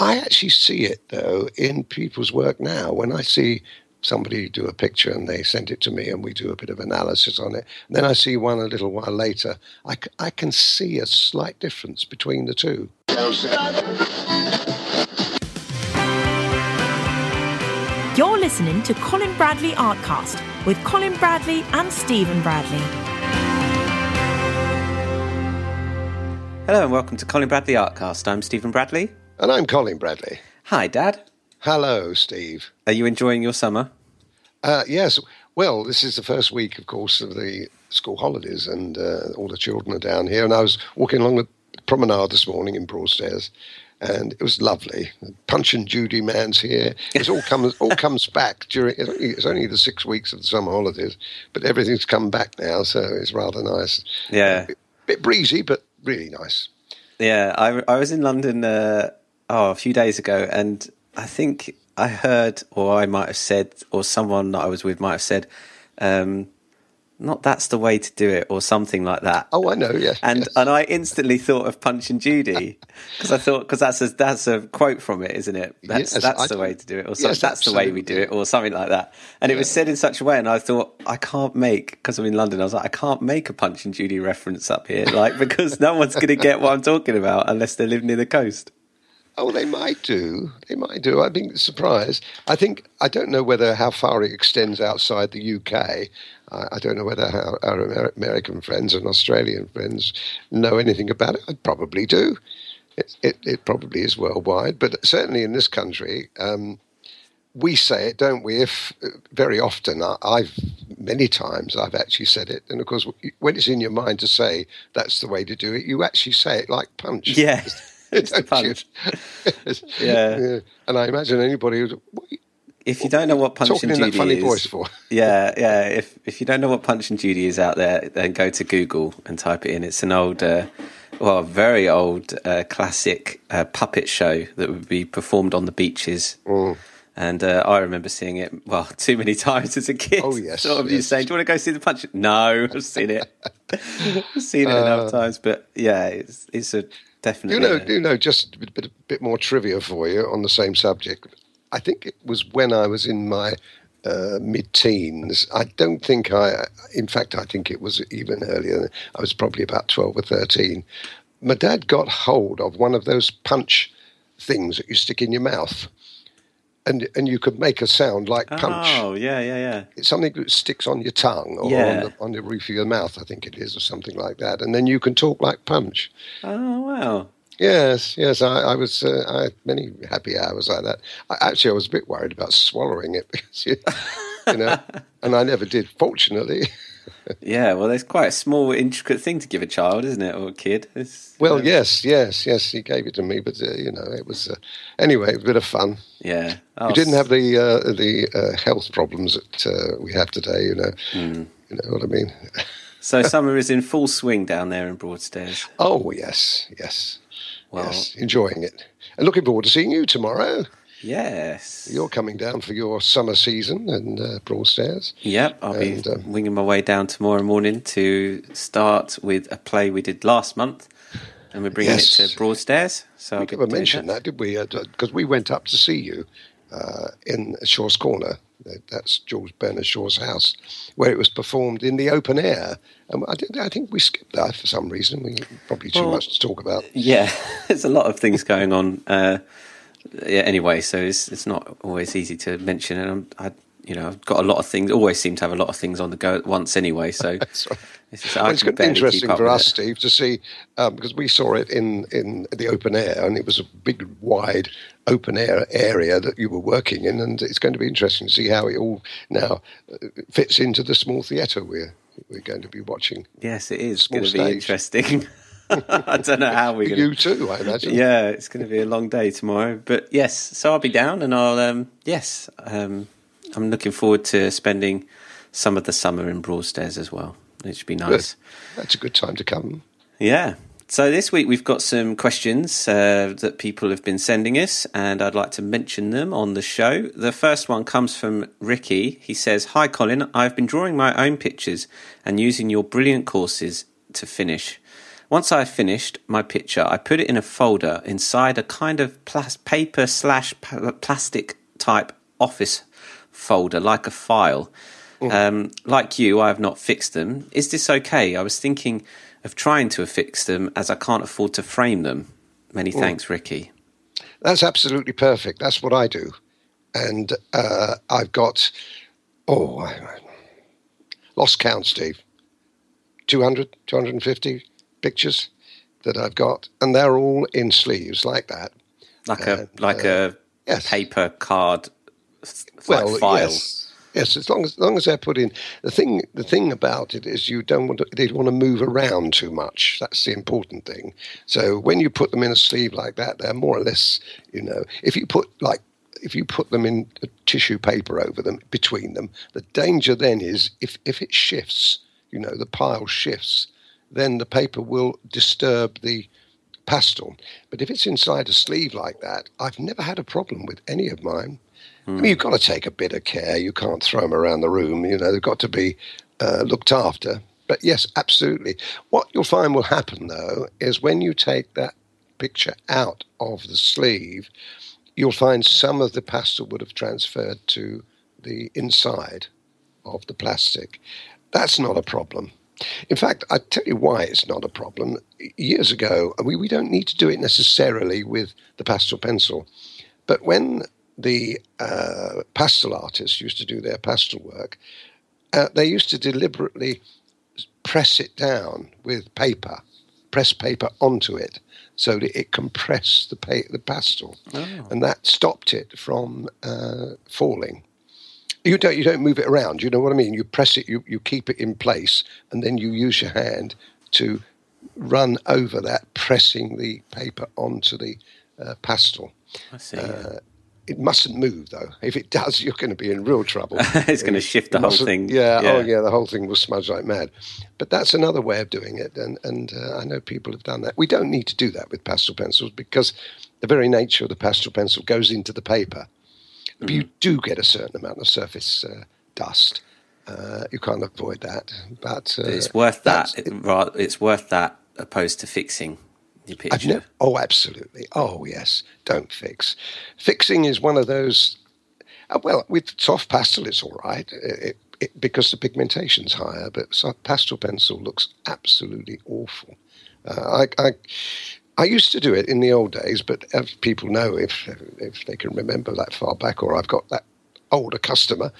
I actually see it though in people's work now. When I see somebody do a picture and they send it to me and we do a bit of analysis on it, and then I see one a little while later, I, c- I can see a slight difference between the two. You're listening to Colin Bradley Artcast with Colin Bradley and Stephen Bradley. Hello and welcome to Colin Bradley Artcast. I'm Stephen Bradley. And I'm Colin Bradley. Hi, Dad. Hello, Steve. Are you enjoying your summer? Uh, yes. Well, this is the first week, of course, of the school holidays, and uh, all the children are down here. And I was walking along the promenade this morning in Broadstairs, and it was lovely. Punch and Judy man's here. It all comes all comes back during. It's only, the six weeks of the summer holidays, but everything's come back now, so it's rather nice. Yeah. A bit, bit breezy, but really nice. Yeah, I, I was in London uh, oh, a few days ago, and I think I heard, or I might have said, or someone that I was with might have said, um, not that's the way to do it, or something like that. Oh, I know. yeah. and yes. and I instantly thought of Punch and Judy because I thought because that's a that's a quote from it, isn't it? That's Yes, that's I the do. way to do it, or so, Yes, that's the way we do it, or something like that. And it was said in such a way, and I thought I can't make because I'm in London. I was like, I can't make a Punch and Judy reference up here, like because no one's going to get what I'm talking about unless they live near the coast. Oh, they might do. They might do. I'd be surprised. I think I don't know whether how far it extends outside the UK. I, I don't know whether how our American friends and Australian friends know anything about it. I probably do. It, it, it probably is worldwide, but certainly in this country, um, we say it, don't we? If very often, I, I've many times I've actually said it, and of course, when it's in your mind to say that's the way to do it, you actually say it like punch. Yeah, it's the punch. Yeah. And I imagine anybody who's. If you don't know what Punch and in Judy that funny is, voice for. yeah, yeah. If if you don't know what Punch and Judy is out there, then go to Google and type it in. It's an old, uh, well, very old uh, classic uh, puppet show that would be performed on the beaches. Mm. And uh, I remember seeing it well too many times as a kid. Oh, yes, sort of you saying, "Do you want to go see the Punch?" No, I've seen it. I've seen it enough times, but yeah, it's it's a You definitely. know, a- you know, just a bit, bit more trivia for you on the same subject. I think it was when I was in my uh, mid-teens. I don't think I. In fact, I think it was even earlier. I was probably about twelve or thirteen. My dad got hold of one of those punch things that you stick in your mouth, and and you could make a sound like punch. Oh yeah, yeah, yeah. it's something that sticks on your tongue or Yeah. on, the, on the roof of your mouth, I think it is, or something like that. And then you can talk like Punch. Oh wow. Yes, yes, I, I was. Uh, I had many happy hours like that. I, actually, I was a bit worried about swallowing it because you, you know, and I never did. Fortunately, Yeah, well, there's quite a small, intricate thing to give a child, isn't it, or a kid? It's, well, yes, yes, yes, he gave it to me, but uh, you know, it was uh, anyway a bit of fun. yeah. Oh, We didn't have the uh, the uh, health problems that uh, we have today. You know, Hmm. you know what I mean. So summer is in full swing down there in Broadstairs. Oh yes, yes, Well, yes, enjoying it, and looking forward to seeing you tomorrow. Yes. You're coming down for your summer season in uh, Broadstairs. Yep, I'll And, be um, winging my way down tomorrow morning to start with a play we did last month, and we're bringing Yes. it to Broadstairs. So We never mentioned that, did we? Because we went up to see you uh, in Shaw's Corner. That's George Bernard Shaw's house, where it was performed in the open air. And I, did, I think we skipped that for some reason. We probably too Well, much to talk about. Yeah, there's a lot of things going on. Uh, yeah, anyway, so it's it's not always easy to mention, and I'm, I, you know, I've got a lot of things. Always seem to have a lot of things on the go at once, anyway. So it's, just, Well, it's going to be interesting for us, it. Steve, to see um, because we saw it in, in the open air, and it was a big, wide open air area that you were working in, and it's going to be interesting to see how it all now uh, fits into the small theatre we're we're going to be watching. Yes, it is going to be interesting. I don't know how we're going You too, I imagine. Yeah, it's going to be a long day tomorrow. But yes, so I'll be down and I'll, um, yes, um, I'm looking forward to spending some of the summer in Broadstairs as well. It should be Good. nice. That's a good time to come. Yeah. So this week we've got some questions uh, that people have been sending us, and I'd like to mention them on the show. The first one comes from Ricky. He says, "Hi Colin, I've been drawing my own pictures and using your brilliant courses to finish. Once I finished my picture, I put it in a folder inside a kind of plas- paper slash plastic type office folder, like a file. Um, like you, I have not fixed them. Is this okay? I was thinking of trying to affix them as I can't afford to frame them. Many thanks, Ricky. That's absolutely perfect. That's what I do. And uh, I've got, oh, I lost count, Steve. 200, 250 pictures that I've got. And they're all in sleeves like that. Like a And, like uh, a yes. paper card, well, like file. yes, yes. As long as, as long as they're put in, the thing the thing about it is you don't want to, they don't want to move around too much. That's the important thing. So when you put them in a sleeve like that, they're more or less, you know, if you put like if you put them in a tissue paper over them between them, the danger then is if if it shifts, you know, the pile shifts, then the paper will disturb the pastel. But if it's inside a sleeve like that, I've never had a problem with any of mine. I mean, you've got to take a bit of care. You can't throw them around the room. You know, they've got to be uh, looked after. But yes, absolutely. What you'll find will happen, though, is when you take that picture out of the sleeve, you'll find some of the pastel would have transferred to the inside of the plastic. That's not a problem. In fact, I tell you why it's not a problem. Years ago, we, we don't need to do it necessarily with the pastel pencil, but when the uh, pastel artists used to do their pastel work, uh, they used to deliberately press it down with paper, press paper onto it, so that it compressed the, pa- the pastel, and that stopped it from uh, falling. You don't you don't move it around. You know what I mean? You press it, you, you keep it in place, and then you use your hand to run over that, pressing the paper onto the uh, pastel. I see. Uh, it mustn't move though. If it does, you're going to be in real trouble. It's gonna shift the whole thing. Yeah, Yeah. Oh yeah. The whole thing will smudge like mad. But that's another way of doing it, and and uh, I know people have done that. We don't need to do that with pastel pencils because the very nature of the pastel pencil goes into the paper. But you do get a certain amount of surface uh, dust. Uh, you can't avoid that, but uh, it's worth that. It, it's worth that opposed to fixing your picture. never. Oh, absolutely. Oh, yes. Don't fix. Fixing is one of those. Uh, well, with soft pastel, it's all right it, it, because the pigmentation's higher. But soft pastel pencil looks absolutely awful. Uh, I, I, I used to do it in the old days, but as people know, if if they can remember that far back, or I've got that older customer,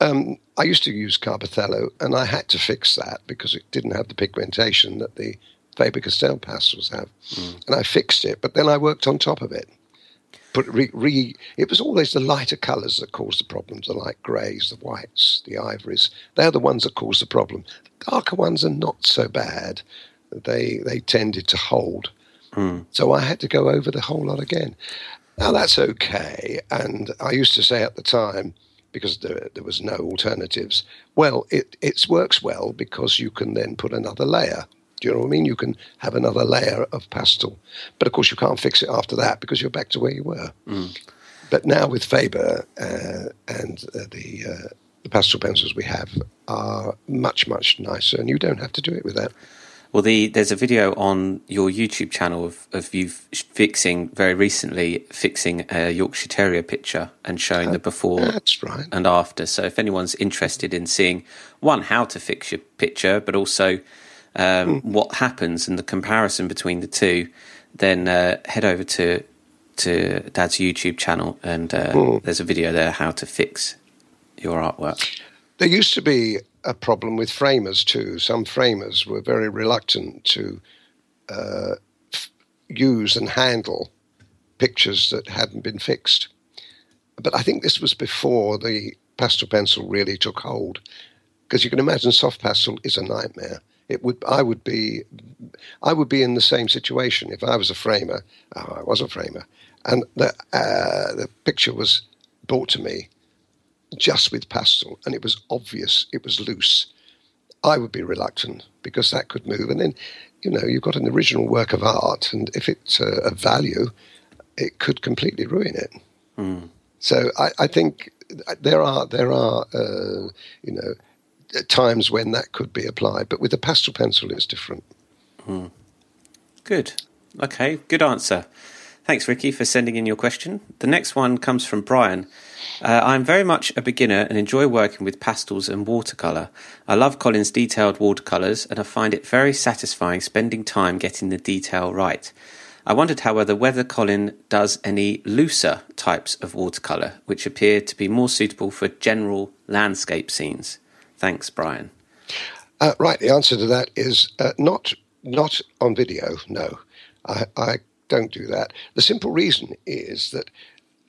um, I used to use Carbothello, and I had to fix that because it didn't have the pigmentation that the Faber Castell pastels have, and I fixed it. But then I worked on top of it. But re, re, it was always the lighter colours that caused the problems. The light greys, the whites, the ivories. They're the ones that cause the problem. The darker ones are not so bad. They they tended to hold. So I had to go over the whole lot again. Now that's okay. And I used to say at the time, because there, there was no alternatives, well, it, it works well because you can then put another layer. Do you know what I mean? You can have another layer of pastel. But of course, you can't fix it after that because you're back to where you were. But now with Faber uh, and uh, the, uh, the pastel pencils we have are much, much nicer, and you don't have to do it with that. Well, the there's a video on your YouTube channel of, of you fixing very recently fixing a Yorkshire Terrier picture and showing the before right. and after. So if anyone's interested in seeing one how to fix your picture, but also um, what happens and the comparison between the two, then uh, head over to to Dad's YouTube channel and uh, there's a video there how to fix your artwork. There used to be a problem with framers too. Some framers were very reluctant to uh, f- use and handle pictures that hadn't been fixed. But I think this was before the pastel pencil really took hold, because you can imagine soft pastel is a nightmare. It would, I would be, I would be in the same situation if I was a framer. Oh, I was a framer, and the uh, the picture was brought to me just with pastel, and it was obvious it was loose. I would be reluctant because that could move, and then you know you've got an original work of art, and if it's uh, of value, it could completely ruin it. So I, I think there are there are uh, you know times when that could be applied, but with a pastel pencil, it's different. Good. Okay, good answer. Thanks, Ricky, for sending in your question. The next one comes from Brian. Uh, I'm very much a beginner and enjoy working with pastels and watercolour. I love Colin's detailed watercolours and I find it very satisfying spending time getting the detail right. I wondered, however, whether Colin does any looser types of watercolour, which appear to be more suitable for general landscape scenes. Thanks, Brian. Uh, right, the answer to that is uh, not not on video. No, I, I don't do that. The simple reason is that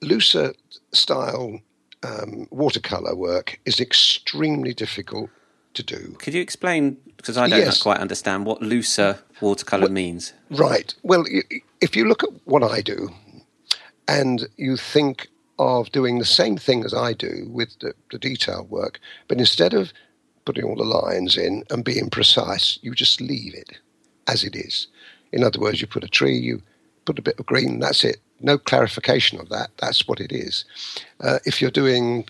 looser style um, watercolor work is extremely difficult to do. Could you explain, because I don't Yes. quite understand what looser watercolor means? Right. Well, if you look at what I do and you think of doing the same thing as I do with the, the detail work, but instead of putting all the lines in and being precise, you just leave it as it is. In other words, you put a tree, you put a bit of green, that's it. No clarification of that. That's what it is. Uh, if you're doing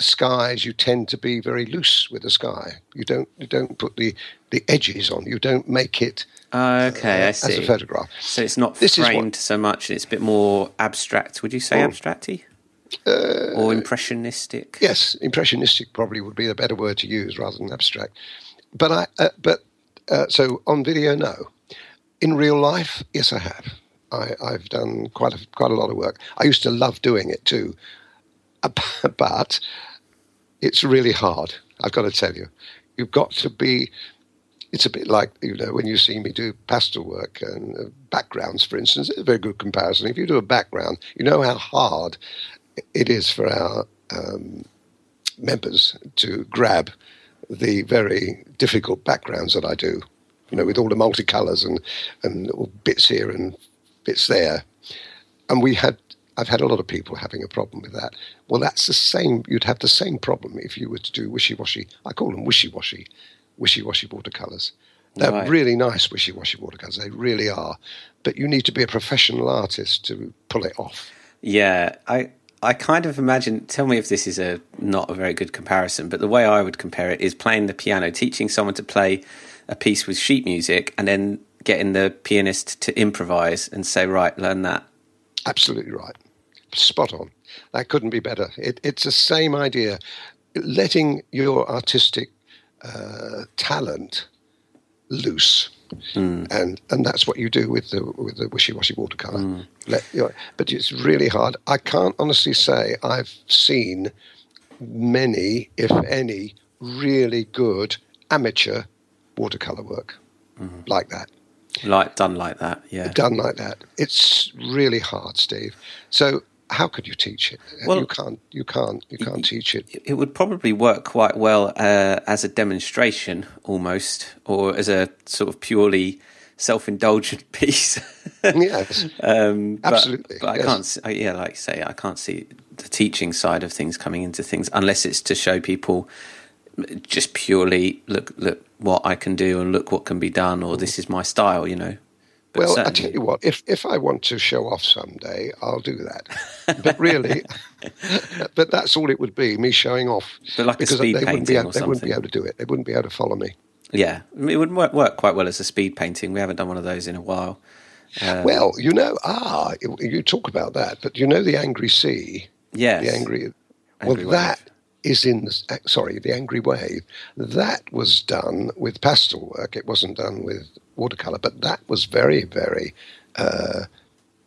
skies, you tend to be very loose with the sky. You don't you don't put the, the edges on. You don't make it Okay, I see. as a photograph. So it's not This is what- framed so much; it's a bit more abstract. Would you say Oh. abstracty or impressionistic? Yes, impressionistic probably would be a better word to use rather than abstract. But I, uh, but uh, so on video, no. In real life, yes, I have. I, I've done quite a quite a lot of work. I used to love doing it too, but it's really hard. I've got to tell you, you've got to be. It's a bit like you know when you see me do pastel work and uh, backgrounds, for instance. It's a very good comparison. If you do a background, you know how hard it is for our um, members to grab the very difficult backgrounds that I do. You know, with all the multicolours and and bits here and bits there. And we had, I've had a lot of people having a problem with that. Well, that's the same. You'd have the same problem if you were to do wishy-washy. I call them wishy-washy, wishy-washy watercolours. They're Right. really nice wishy-washy watercolours. They really are. But you need to be a professional artist to pull it off. Yeah, I I kind of imagine. Tell me if this is a not a very good comparison, but the way I would compare it is playing the piano, teaching someone to play a piece with sheet music, and then getting the pianist to improvise and say, "Right, learn that." Absolutely right. Spot on. That couldn't be better. It, it's the same idea. Letting your artistic uh, talent loose. Hmm. And and that's what you do with the with the wishy washy watercolor. Hmm. Let, you know, but it's really hard. I can't honestly say I've seen many, if any, really good amateur watercolor work hmm. like that Like done like that, yeah. done like that. It's really hard, Steve. So how could you teach it? Well- you can't. You can't. You can't teach it. It would probably work quite well uh, as a demonstration, almost, or as a sort of purely self-indulgent piece. yes. Um, but- Absolutely, But, I yes. can't. Uh, yeah, like you say, I can't see the teaching side of things coming into things unless it's to show people just purely look look what I can do and look what can be done, or this is my style. You know. But well, I certainly- tell you what. If if I want to show off someday, I'll do that. But really, but that's all it would be me showing off. But like a because speed they wouldn't painting be able, They wouldn't be able to do it. They wouldn't be able to follow me. Yeah, it would work, work quite well as a speed painting. We haven't done one of those in a while. Uh, well, you know, ah, you- talk about that, but you know the angry sea. Yes. the angry. Angry well, that is in the uh, sorry, the angry wave. That was done with pastel work. It wasn't done with watercolor, but that was very, very uh,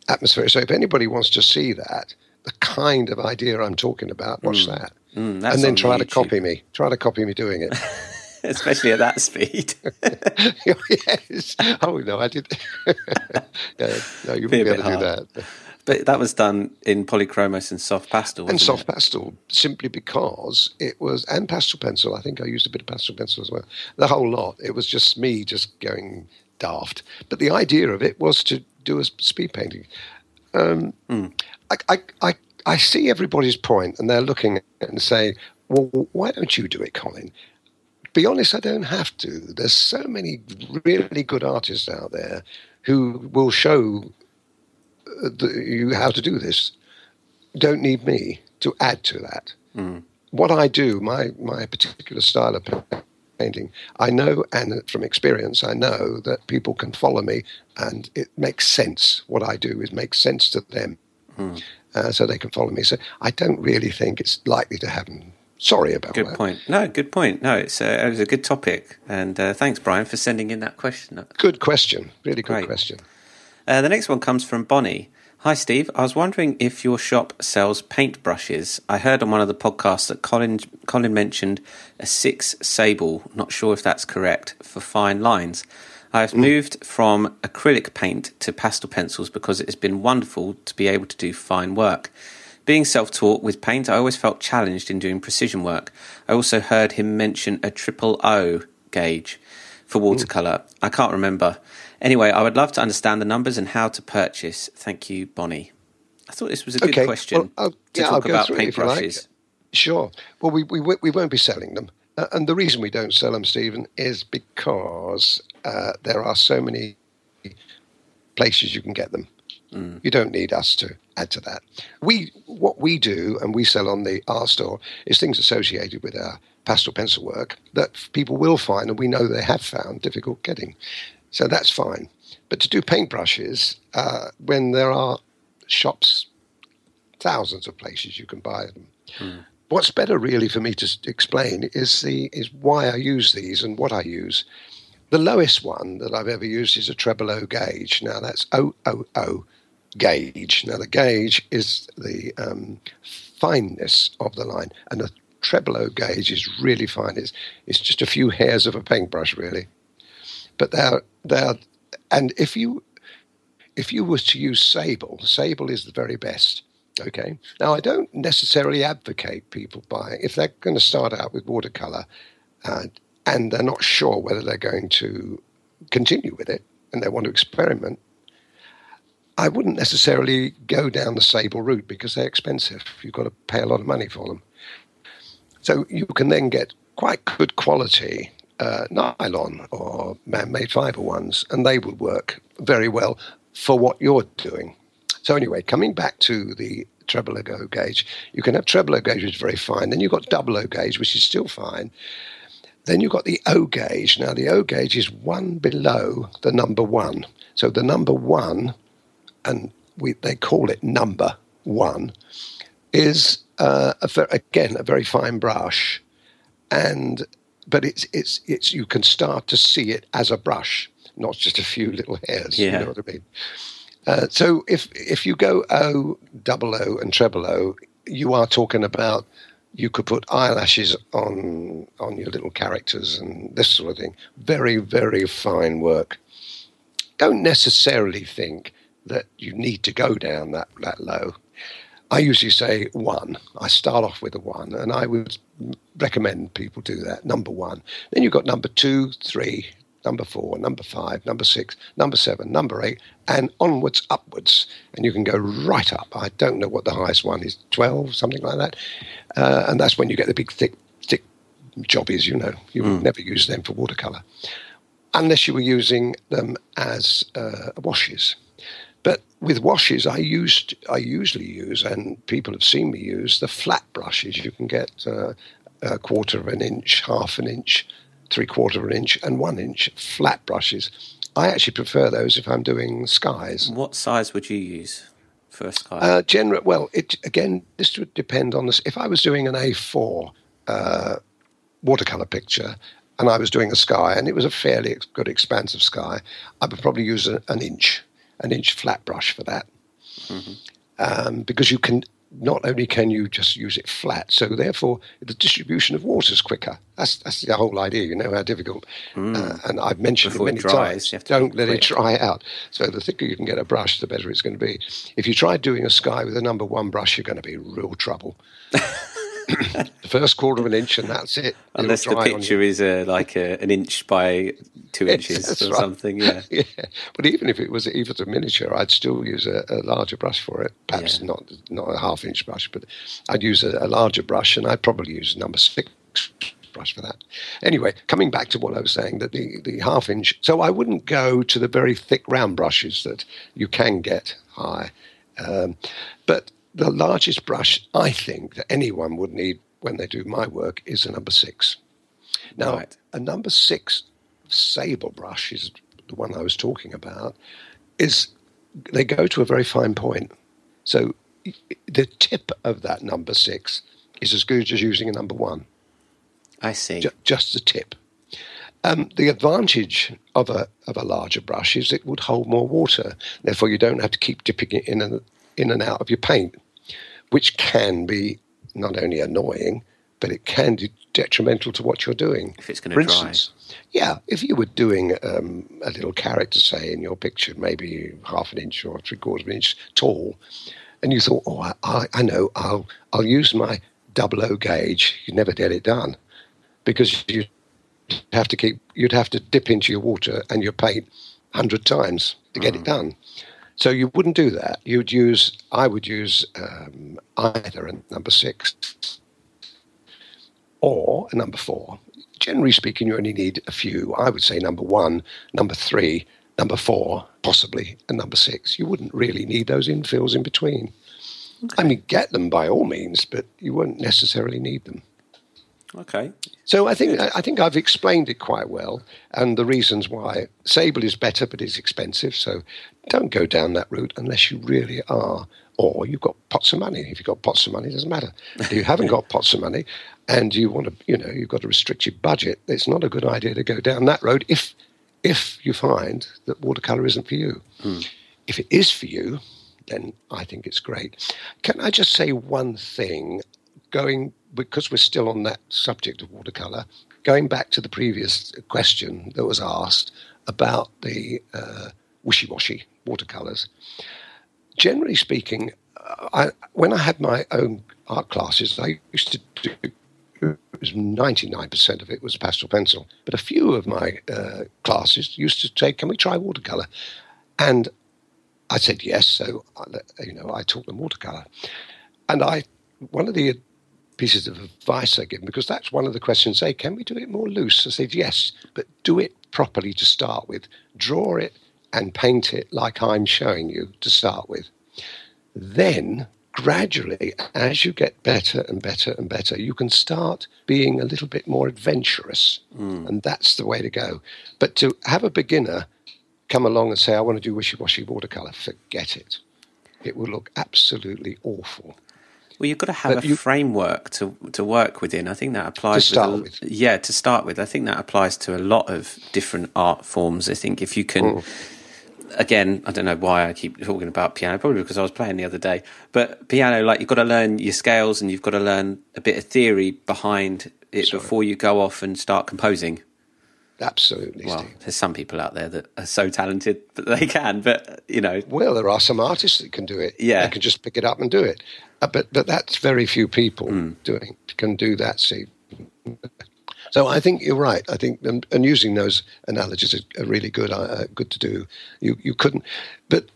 atmospheric. So, if anybody wants to see that, the kind of idea I'm talking about, watch that, Mm, and then try to copy me. Try to copy me doing it. especially at that speed. yes. Oh no, I did. yeah, no, you wouldn't be able to do that. But that was done in polychromos and soft pastel. and soft pastel simply because it was and pastel pencil. I think i used a bit of pastel pencil as well. The whole lot. It was just me just going daft. But the idea of it was to do a speed painting. Um, I, I, I, I see everybody's point and they're looking and saying well why don't you do it colin? Be honest i don't have to. There's so many really good artists out there who will show the, you how to do this don't need me to add to that. What I do, my my particular style of painting. I know, and from experience, I know that people can follow me, and it makes sense. What I do is make sense to them, mm. uh, so they can follow me. So I don't really think it's likely to happen. Sorry about good that. Good point. No, good point. No, it's a, it was a good topic, and uh, thanks, Brian, for sending in that question. Good question. Really good Great. question. Uh, the next one comes from Bonnie. Hi, Steve. I was wondering if your shop sells paintbrushes. I heard on one of the podcasts that Colin Colin mentioned a six sable. Not sure if that's correct for fine lines. I've mm. moved from acrylic paint to pastel pencils because it has been wonderful to be able to do fine work. Being self taught with paint, I always felt challenged in doing precision work. I also heard him mention a triple O gauge for watercolour. Mm. I can't remember. Anyway, I would love to understand the numbers and how to purchase. Thank you, Bonnie. I thought this was a good okay. question well, I'll, to yeah, talk about paintbrushes. Like. Sure. Well, we, we, we won't be selling them. Uh, and the reason we don't sell them, Stephen, is because uh, there are so many places you can get them. Mm. You don't need us to add to that. We what we do and we sell on the R store is things associated with our pastel pencil work that people will find and we know they have found difficult getting. So that's fine. But to do paintbrushes, uh, when there are shops, thousands of places you can buy them. Mm. What's better, really, for me to explain is the is why I use these and what I use. The lowest one that I've ever used is a treble O gauge. Now that's O O O gauge. Now the gauge is the um, fineness of the line, and the treble O gauge is really fine. It's, it's just a few hairs of a paintbrush, really but they're they're and if you if you were to use sable, sable is the very best. Okay. Now I don't necessarily advocate people buying if they're going to start out with watercolor uh, and they're not sure whether they're going to continue with it and they want to experiment. I wouldn't necessarily go down the sable route because they're expensive. You've got to pay a lot of money for them. So you can then get quite good quality uh, nylon or man-made fiber ones, and they would work very well for what you're doing. So anyway, coming back to the treble O gauge, you can have treble O gauge, which is very fine. Then you've got double O gauge, which is still fine. Then you've got the O gauge. Now the O gauge is one below the number one. So the number one, and we, they call it number one, is uh, a, again a very fine brush, and but it's it's it's you can start to see it as a brush, not just a few little hairs. Yeah. You know what I mean? Uh, so if if you go O, double O, and treble O, you are talking about you could put eyelashes on on your little characters and this sort of thing. Very very fine work. Don't necessarily think that you need to go down that that low. I usually say one. I start off with a one, and I would recommend people do that. Number one. Then you've got number two, three, number four, number five, number six, number seven, number eight, and onwards, upwards. And you can go right up. I don't know what the highest one is, 12, something like that. Uh, and that's when you get the big, thick, thick jobbies, you know. You mm. would never use them for watercolour unless you were using them as uh, washes. But with washes, I used I usually use, and people have seen me use the flat brushes. You can get uh, a quarter of an inch, half an inch, three quarter of an inch, and one inch flat brushes. I actually prefer those if I'm doing skies. What size would you use for a sky? Uh, general, well, it again, this would depend on this. If I was doing an A4 uh, watercolor picture, and I was doing a sky, and it was a fairly good expansive sky, I would probably use a, an inch an inch flat brush for that. Mm-hmm. Um, because you can not only can you just use it flat, so therefore the distribution of water is quicker. That's that's the whole idea. You know how difficult, mm. uh, and I've mentioned Before it many it dries, times. Don't let quick. it dry out. So the thicker you can get a brush, the better it's going to be. If you try doing a sky with a number one brush, you're going to be in real trouble. the first quarter of an inch, and that's it. Unless the picture is uh, like a, an inch by two inches or right. something, yeah. yeah. But even if it was even a miniature, I'd still use a, a larger brush for it. Perhaps yeah. not not a half inch brush, but I'd use a, a larger brush, and I'd probably use number six brush for that. Anyway, coming back to what I was saying, that the, the half inch, so I wouldn't go to the very thick round brushes that you can get high. Um, but the largest brush I think that anyone would need when they do my work is a number six. Now, Right. a number six sable brush is the one I was talking about. Is they go to a very fine point, so the tip of that number six is as good as using a number one. I see. Ju- just the tip. Um, the advantage of a of a larger brush is it would hold more water. Therefore, you don't have to keep dipping it in and in and out of your paint, which can be not only annoying, but it can be detrimental to what you're doing. If it's gonna For dry. instance, yeah, if you were doing um, a little character, say in your picture, maybe half an inch or three quarters of an inch tall, and you thought, oh, I, I, know, I'll I'll use my double O gauge. You never get it done because you have to keep you'd have to dip into your water and your paint hundred times to get it done. So you wouldn't do that. You'd use I would use um, either a number six or a number four. Generally speaking, you only need a few. I would say number one, number three, number four, possibly, and number six. You wouldn't really need those infills in between. I mean, get them by all means, but you won't necessarily need them. Okay. So I think I think I've explained it quite well, and the reasons why. Sable is better, but it's expensive. So don't go down that route unless you really are, or you've got pots of money. If you've got pots of money, it doesn't matter. If you haven't got pots of money, and you want to, you know, you've got a restricted budget, it's not a good idea to go down that road. If if you find that watercolor isn't for you, hmm. if it is for you, then I think it's great. Can I just say one thing? Going because we're still on that subject of watercolor, going back to the previous question that was asked about the uh, wishy-washy watercolors. Generally speaking, uh, I, when I had my own art classes, I used to do it was 99% of it was pastel pencil. But a few of my uh, classes used to say, "Can we try watercolor?" And I said yes. So you know, I taught them watercolor. And I, one of the pieces of advice I give them, because that's one of the questions. Say, can we do it more loose? I said yes, but do it properly to start with. Draw it and paint it like I'm showing you to start with. Then gradually, as you get better and better and better, you can start being a little bit more adventurous. Mm. And that's the way to go. But to have a beginner come along and say, I want to do wishy washy watercolor, forget it. It will look absolutely awful. Well, you've got to have a you- framework to to work within. I think that applies To start with, with. Yeah, to start with, I think that applies to a lot of different art forms. I think if you can, Mm. again, I don't know why I keep talking about piano, probably because I was playing the other day. But piano, like you've got to learn your scales and you've got to learn a bit of theory behind it Sorry. before you go off and start composing. Absolutely, Well, Steve. there's some people out there that are so talented that they can, but you know, Well, there are some artists that can do it. Yeah. They can just pick it up and do it. Uh, but but that's very few people Hmm. doing can do that, Steve. So I think you're right. I think and, and using those analogies are, are really good. Uh, good to do. You you couldn't, but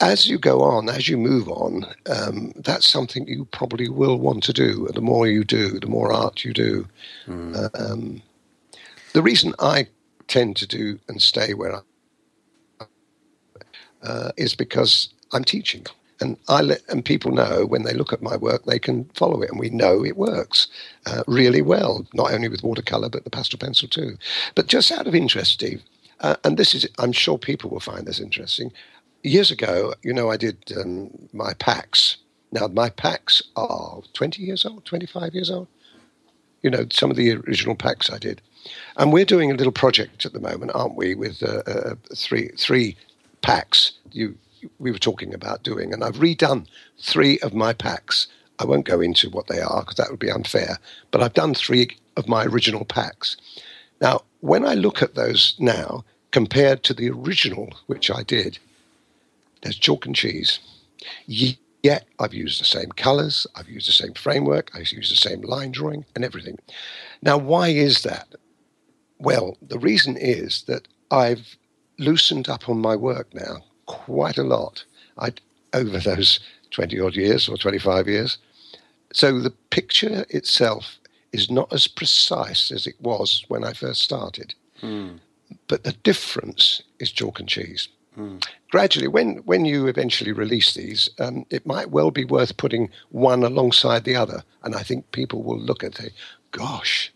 as you go on, as you move on, um, that's something you probably will want to do. And the more you do, the more art you do. Uh, um, the reason I tend to do and stay where I uh, is because I'm teaching. And I let, and people know when they look at my work, they can follow it, and we know it works uh, really well. Not only with watercolor, but the pastel pencil too. But just out of interest, Steve, uh, and this is, I'm sure people will find this interesting. Years ago, you know, I did um, my packs. Now, my packs are 20 years old, 25 years old. You know, some of the original packs I did. And we're doing a little project at the moment, aren't we, with uh, uh, three three packs you we were talking about doing, and I've redone three of my packs. I won't go into what they are because that would be unfair, but I've done three of my original packs. Now, when I look at those now compared to the original, which I did, there's chalk and cheese. Ye- Yet I've used the same colors, I've used the same framework, I've used the same line drawing and everything. Now, why is that? Well, the reason is that I've loosened up on my work now quite a lot I, over those 20 odd years or 25 years. So the picture itself is not as precise as it was when I first started. But the difference is chalk and cheese. Gradually, when, when you eventually release these, um, it might well be worth putting one alongside the other. And I think people will look at it, gosh,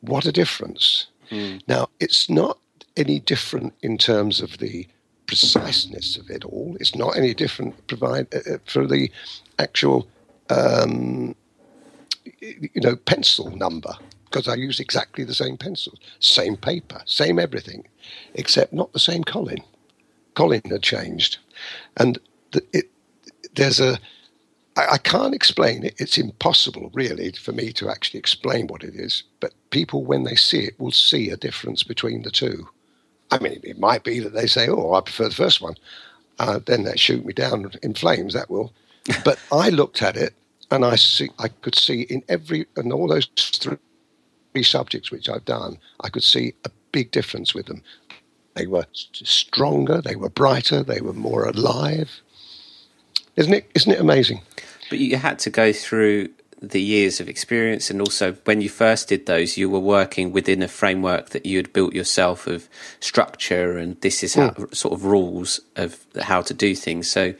What a difference. Mm. Now, it's not any different in terms of the preciseness of it all. It's not any different provide uh, uh for the actual, um, you know, pencil number because I use exactly the same pencils, same paper, same everything, except not the same Colin. Colin had changed, and the, it, there's a I, I can't explain it. It's impossible, really, for me to actually explain what it is. But people, when they see it, will see a difference between the two. I mean, it might be that they say, "Oh, I prefer the first one." Uh, then they shoot me down in flames. That will. But I looked at it, and I see, I could see in every and all those three subjects which I've done, I could see a big difference with them. They were stronger, they were brighter, they were more alive. Isn't it? Isn't it amazing? But you had to go through the years of experience, and also when you first did those, you were working within a framework that you had built yourself of structure, and this is how mm. sort of rules of how to do things. So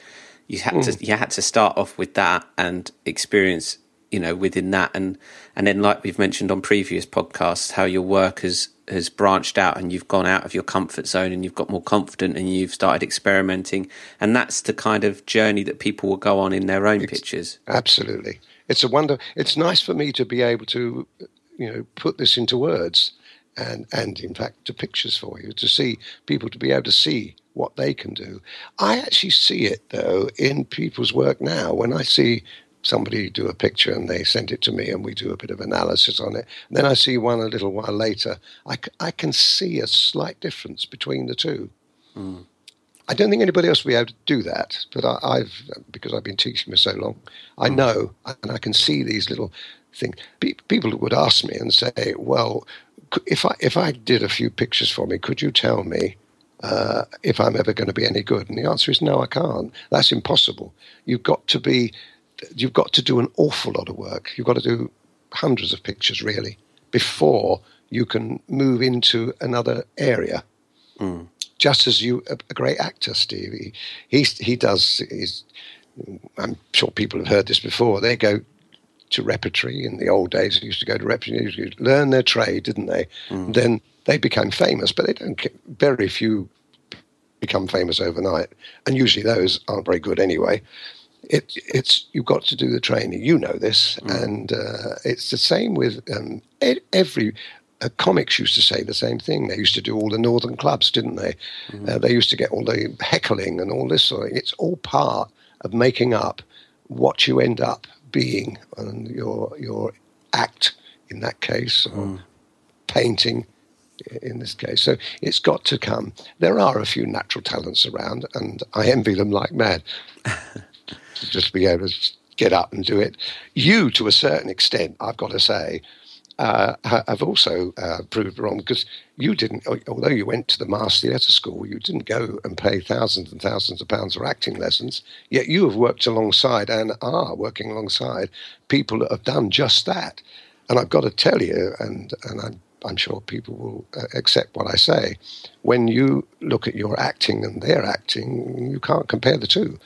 you had mm. to you had to start off with that and experience, you know, within that, and and then like we've mentioned on previous podcasts, how your work has has branched out and you've gone out of your comfort zone and you've got more confident and you've started experimenting. And that's the kind of journey that people will go on in their own it's, pictures. absolutely. It's a wonder it's nice for me to be able to you know put this into words and and in fact to pictures for you to see people to be able to see what they can do. I actually see it though in people's work now. When i see somebody do a picture and they send it to me and we do a bit of analysis on it. And then I see one a little while later. I, I can see a slight difference between the two. Mm. I don't think anybody else will be able to do that, but I, have because I've been teaching for so long. I mm. know and I can see these little things. People would ask me and say, "Well, if I if I did a few pictures for me, could you tell me?" Uh, if I'm ever going to be any good? And the answer is no, I can't. That's impossible. You've got to be you've got to do an awful lot of work. You've got to do hundreds of pictures really before you can move into another area. Mm. Just as you, a, a, great actor, Steve, he, he, he does. He's, I'm sure people have heard this before. They go to repertory in the old days. They used to go to repertory, to learn their trade, didn't they? Mm. Then they became famous, but they don't. Very few become famous overnight, and usually those aren't very good anyway it, it's you've got to do the training. You know this, mm. and uh, it's the same with um, every. Uh, comics used to say the same thing. They used to do all the northern clubs, didn't they? Mm. Uh, they used to get all the heckling and all this sort of. It's all part of making up what you end up being and your your act in that case, or mm. painting in this case. So it's got to come. There are a few natural talents around, and I envy them like mad. to just be able to get up and do it. You, to a certain extent, I've got to say, uh, have also uh, proved wrong because you didn't, although you went to the Mass Theatre School, you didn't go and pay thousands and thousands of pounds for acting lessons. Yet you have worked alongside and are working alongside people that have done just that. And I've got to tell you, and and I'm, I'm sure people will uh, accept what I say. When you look at your acting and their acting, you can't compare the two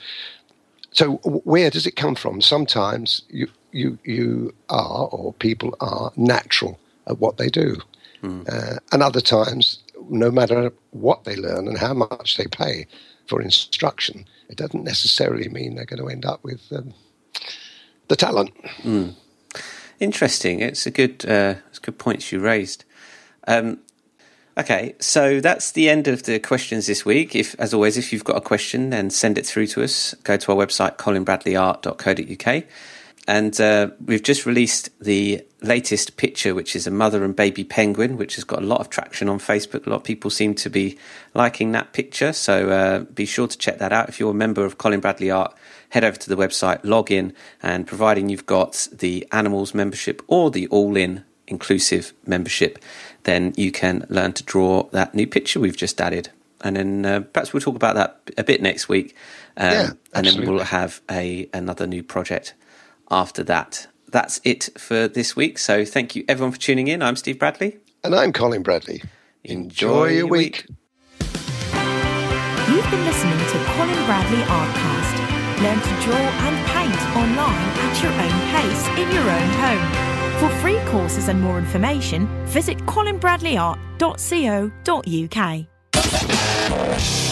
so where does it come from? Sometimes you you you are or people are natural at what they do, mm. uh, and other times, no matter what they learn and how much they pay for instruction, it doesn't necessarily mean they're going to end up with um, the talent. Mm. Interesting. It's a good uh, it's good points you raised. Um, Okay, so that's the end of the questions this week. If, as always, if you've got a question, then send it through to us. Go to our website, colinbradleyart.co.uk. And uh, we've just released the latest picture, which is a mother and baby penguin, which has got a lot of traction on Facebook. A lot of people seem to be liking that picture. So uh, be sure to check that out. If you're a member of Colin Bradley Art, head over to the website, log in, and providing you've got the animals membership or the all in inclusive membership, then you can learn to draw that new picture we've just added. And then uh, perhaps we'll talk about that a bit next week. Um, yeah, and then we'll have a another new project after that. That's it for this week. So thank you everyone for tuning in. I'm Steve Bradley. And I'm Colin Bradley. Enjoy, Enjoy your week. week. You've been listening to Colin Bradley Artcast. Learn to draw and paint online at your own pace in your own home. For free courses and more information, visit colinbradleyart.co.uk.